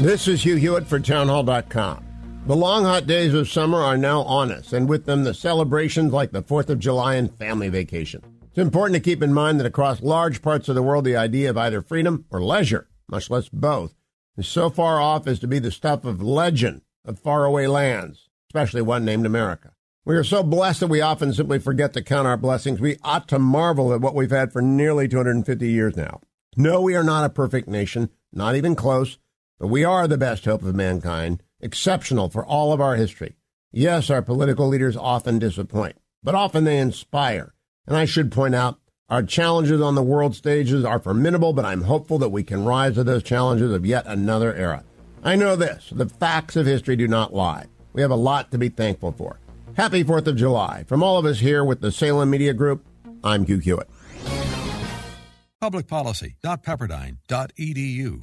This is Hugh Hewitt for townhall.com. The long hot days of summer are now on us, and with them the celebrations like the 4th of July and family vacation. It's important to keep in mind that across large parts of the world, the idea of either freedom or leisure, much less both, is so far off as to be the stuff of legend of faraway lands, especially one named America. We are so blessed that we often simply forget to count our blessings. We ought to marvel at what we've had for nearly 250 years now. No, we are not a perfect nation, not even close. But we are the best hope of mankind, exceptional for all of our history. Yes, our political leaders often disappoint, but often they inspire. And I should point out, our challenges on the world stages are formidable, but I'm hopeful that we can rise to those challenges of yet another era. I know this the facts of history do not lie. We have a lot to be thankful for. Happy 4th of July. From all of us here with the Salem Media Group, I'm Hugh Hewitt. Publicpolicy.pepperdine.edu.